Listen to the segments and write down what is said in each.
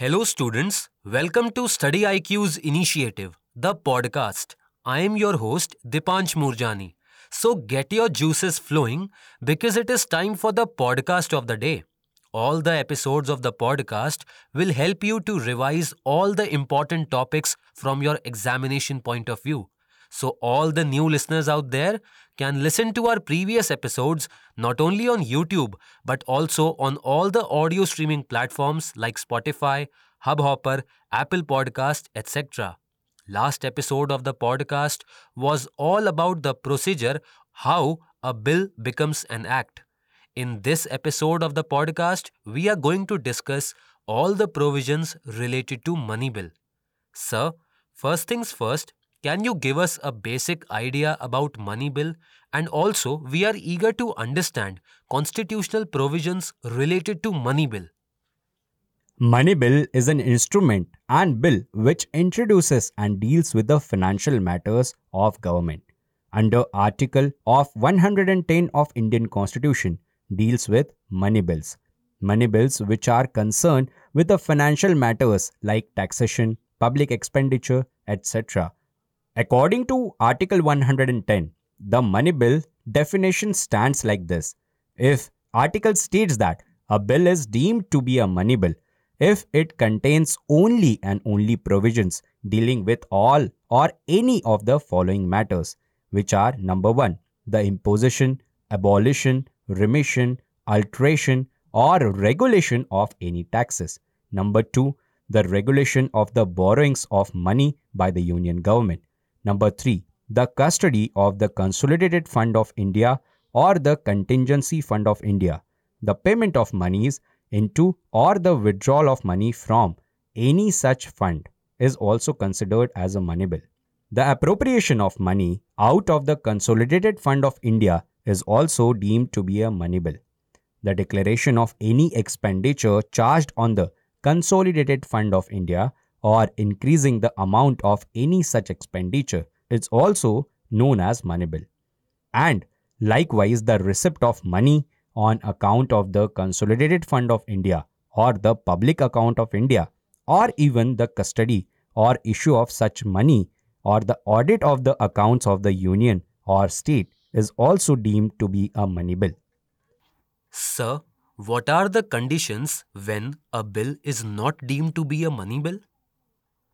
Hello, students. Welcome to Study IQ's initiative, the podcast. I am your host, Dipanch Murjani. So get your juices flowing because it is time for the podcast of the day. All the episodes of the podcast will help you to revise all the important topics from your examination point of view. So, all the new listeners out there can listen to our previous episodes not only on YouTube but also on all the audio streaming platforms like Spotify, Hubhopper, Apple Podcast, etc. Last episode of the podcast was all about the procedure how a bill becomes an act. In this episode of the podcast, we are going to discuss all the provisions related to money bill. Sir, first things first, can you give us a basic idea about money bill? And also, we are eager to understand constitutional provisions related to money bill. Money bill is an instrument and bill which introduces and deals with the financial matters of government. Under article of 110 of Indian Constitution deals with money bills. Money bills which are concerned with the financial matters like taxation, public expenditure, etc. According to Article 110, the money bill definition stands like this. If article states that a bill is deemed to be a money bill if it contains only and only provisions dealing with all or any of the following matters, which are number 1, the imposition, abolition, remission, alteration, or regulation of any taxes. Number 2, the regulation of the borrowings of money by the Union government. Number 3. The custody of the Consolidated Fund of India or the Contingency Fund of India. The payment of monies into or the withdrawal of money from any such fund is also considered as a money bill. The appropriation of money out of the Consolidated Fund of India is also deemed to be a money bill. The declaration of any expenditure charged on the Consolidated Fund of India or increasing the amount of any such expenditure is also known as money bill. And likewise, the receipt of money on account of the Consolidated Fund of India or the public account of India or even the custody or issue of such money or the audit of the accounts of the union or state is also deemed to be a money bill. Sir, what are the conditions when a bill is not deemed to be a money bill?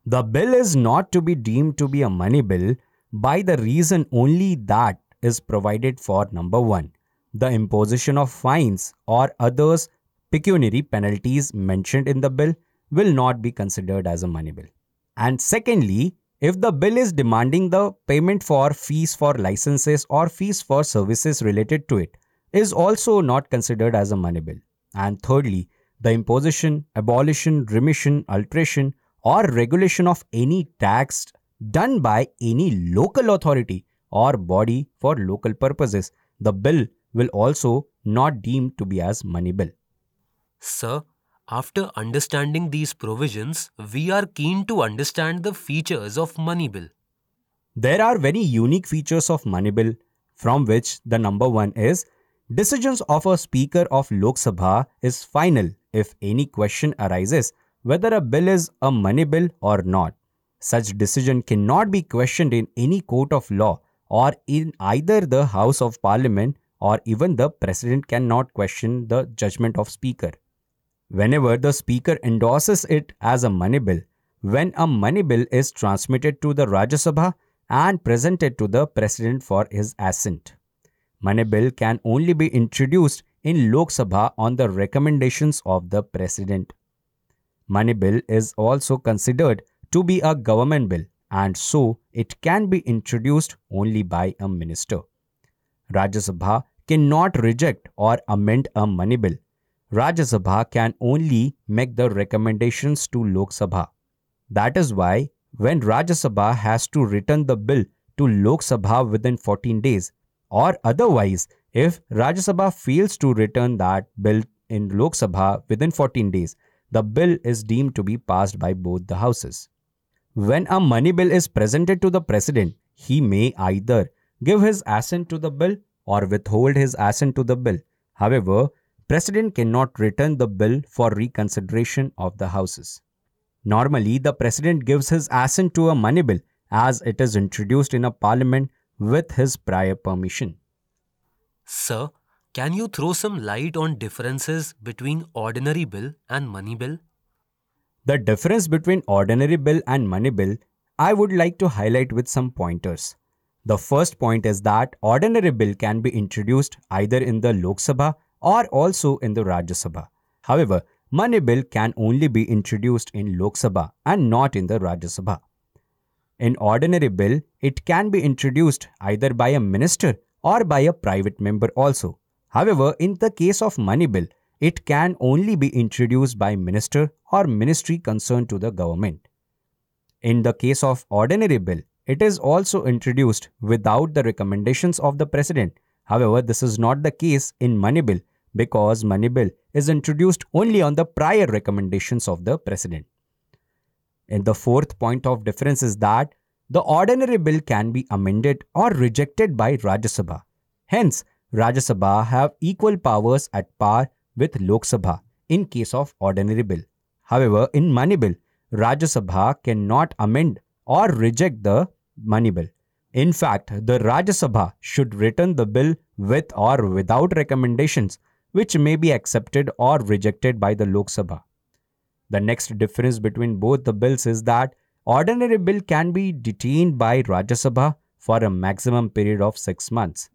The bill is not to be deemed to be a money bill by the reason only that is provided for number 1 the imposition of fines or others pecuniary penalties mentioned in the bill will not be considered as a money bill. And secondly if the bill is demanding the payment for fees for licenses or fees for services related to it is also not considered as a money bill. And thirdly the imposition abolition remission alteration or regulation of any tax done by any local authority or body for local purposes, the bill will also not deemed to be as money bill. Sir, after understanding these provisions, we are keen to understand the features of money bill. There are very unique features of money bill, from which the number one is decisions of a speaker of Lok Sabha is final if any question arises whether a bill is a money bill or not. Such decision cannot be questioned in any court of law or in either the House of Parliament or even the President cannot question the judgment of Speaker. Whenever the Speaker endorses it as a money bill, when a money bill is transmitted to the Rajya Sabha and presented to the President for his assent. Money bill can only be introduced in Lok Sabha on the recommendations of the President. Money bill is also considered to be a government bill and so it can be introduced only by a minister. Rajya Sabha cannot reject or amend a money bill. Rajya Sabha can only make the recommendations to Lok Sabha. That is why when Rajya Sabha has to return the bill to Lok Sabha within 14 days or otherwise if Rajya Sabha fails to return that bill in Lok Sabha within 14 days the bill is deemed to be passed by both the houses. When a money bill is presented to the president, he may either give his assent to the bill or withhold his assent to the bill. However, president cannot return the bill for reconsideration of the houses. Normally, the president gives his assent to a money bill as it is introduced in a parliament with his prior permission. Sir, can you throw some light on differences between ordinary bill and money bill? The difference between ordinary bill and money bill I would like to highlight with some pointers. The first point is that ordinary bill can be introduced either in the Lok Sabha or also in the Rajya Sabha. However, money bill can only be introduced in Lok Sabha and not in the Rajya Sabha. In ordinary bill, it can be introduced either by a minister or by a private member also. However, in the case of money bill, it can only be introduced by minister or ministry concerned to the government. In the case of ordinary bill, it is also introduced without the recommendations of the president. However, this is not the case in money bill because money bill is introduced only on the prior recommendations of the president. And the fourth point of difference is that the ordinary bill can be amended or rejected by Rajya Sabha. Hence, Rajya Sabha have equal powers at par with Lok Sabha in case of ordinary bill. However, in money bill, Rajya Sabha cannot amend or reject the money bill. In fact, the Rajya Sabha should return the bill with or without recommendations which may be accepted or rejected by the Lok Sabha. The next difference between both the bills is that ordinary bill can be detained by Rajya Sabha for a maximum period of 6 months.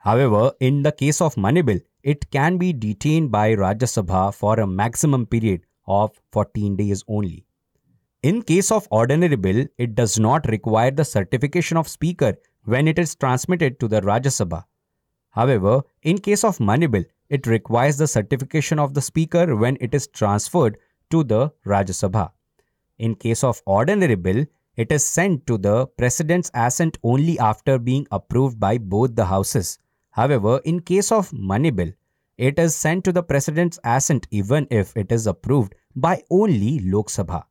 However, in the case of money bill, it can be detained by Rajya Sabha for a maximum period of 14 days only. In case of ordinary bill, it does not require the certification of speaker when it is transmitted to the Rajya Sabha. However, in case of money bill, it requires the certification of the speaker when it is transferred to the Rajya Sabha. In case of ordinary bill, it is sent to the President's assent only after being approved by both the houses. However, in case of money bill, it is sent to the President's assent even if it is approved by only Lok Sabha.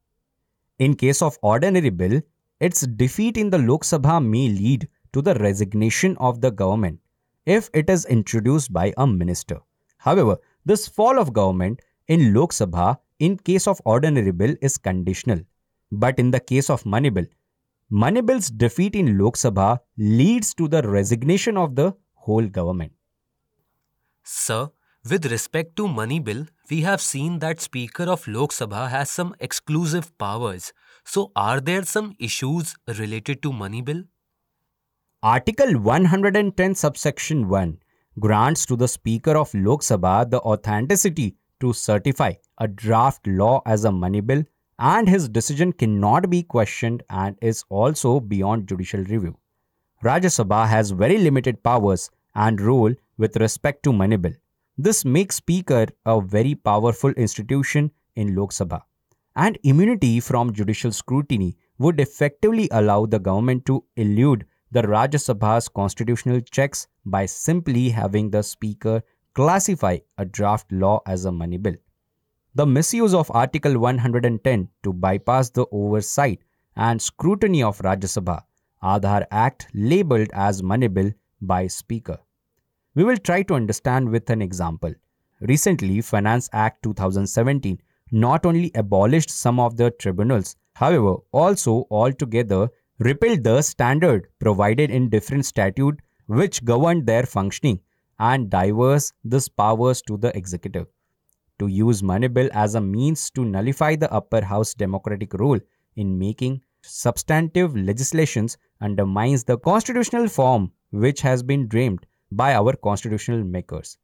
In case of ordinary bill, its defeat in the Lok Sabha may lead to the resignation of the government if it is introduced by a minister. However, this fall of government in Lok Sabha in case of ordinary bill is conditional. But in the case of money bill, money bill's defeat in Lok Sabha leads to the resignation of the whole government. Sir, with respect to money bill, we have seen that Speaker of Lok Sabha has some exclusive powers. So are there some issues related to money bill? Article 110 subsection 1 grants to the Speaker of Lok Sabha the authenticity to certify a draft law as a money bill and his decision cannot be questioned and is also beyond judicial review. Rajya Sabha has very limited powers and role with respect to money bill. This makes Speaker a very powerful institution in Lok Sabha. And immunity from judicial scrutiny would effectively allow the government to elude the Rajya Sabha's constitutional checks by simply having the Speaker classify a draft law as a money bill. The misuse of Article 110 to bypass the oversight and scrutiny of Rajya Sabha Aadhaar Act labeled as money bill by Speaker. We will try to understand with an example. Recently, Finance Act 2017 not only abolished some of the tribunals, however, also altogether repealed the standard provided in different statute which governed their functioning and diverse these powers to the executive. To use money bill as a means to nullify the upper house democratic role in making substantive legislations undermines the constitutional form which has been dreamed by our constitutional makers.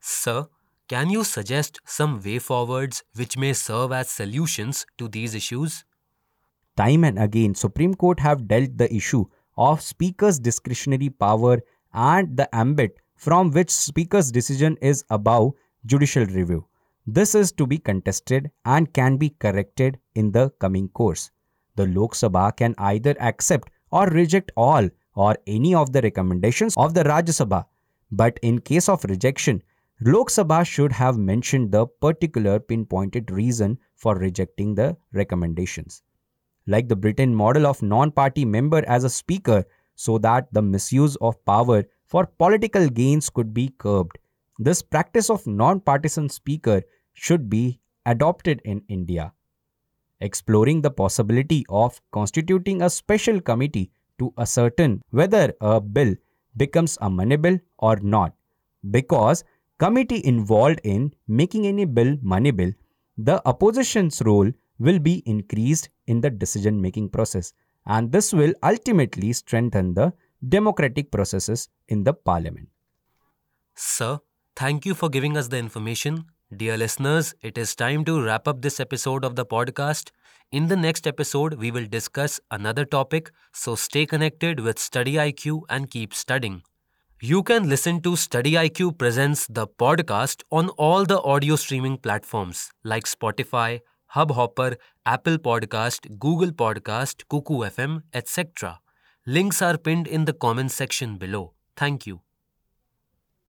Sir, can you suggest some way forwards which may serve as solutions to these issues? Time and again, Supreme Court have dealt the issue of Speaker's discretionary power and the ambit from which Speaker's decision is above judicial review. This is to be contested and can be corrected in the coming course. The Lok Sabha can either accept or reject all or any of the recommendations of the Rajya Sabha. But in case of rejection, Lok Sabha should have mentioned the particular pinpointed reason for rejecting the recommendations. Like the Britain model of non-party member as a speaker so that the misuse of power for political gains could be curbed. This practice of non-partisan speaker should be adopted in India. Exploring the possibility of constituting a special committee to ascertain whether a bill becomes a money bill or not. Because committee involved in making any bill money bill, the opposition's role will be increased in the decision making process and this will ultimately strengthen the democratic processes in the parliament. Sir, thank you for giving us the information. Dear listeners, it is time to wrap up this episode of the podcast. In the next episode, we will discuss another topic, so stay connected with Study IQ and keep studying. You can listen to Study IQ Presents the podcast on all the audio streaming platforms like Spotify, Hubhopper, Apple Podcast, Google Podcast, Kuku FM, etc. Links are pinned in the comment section below. Thank you.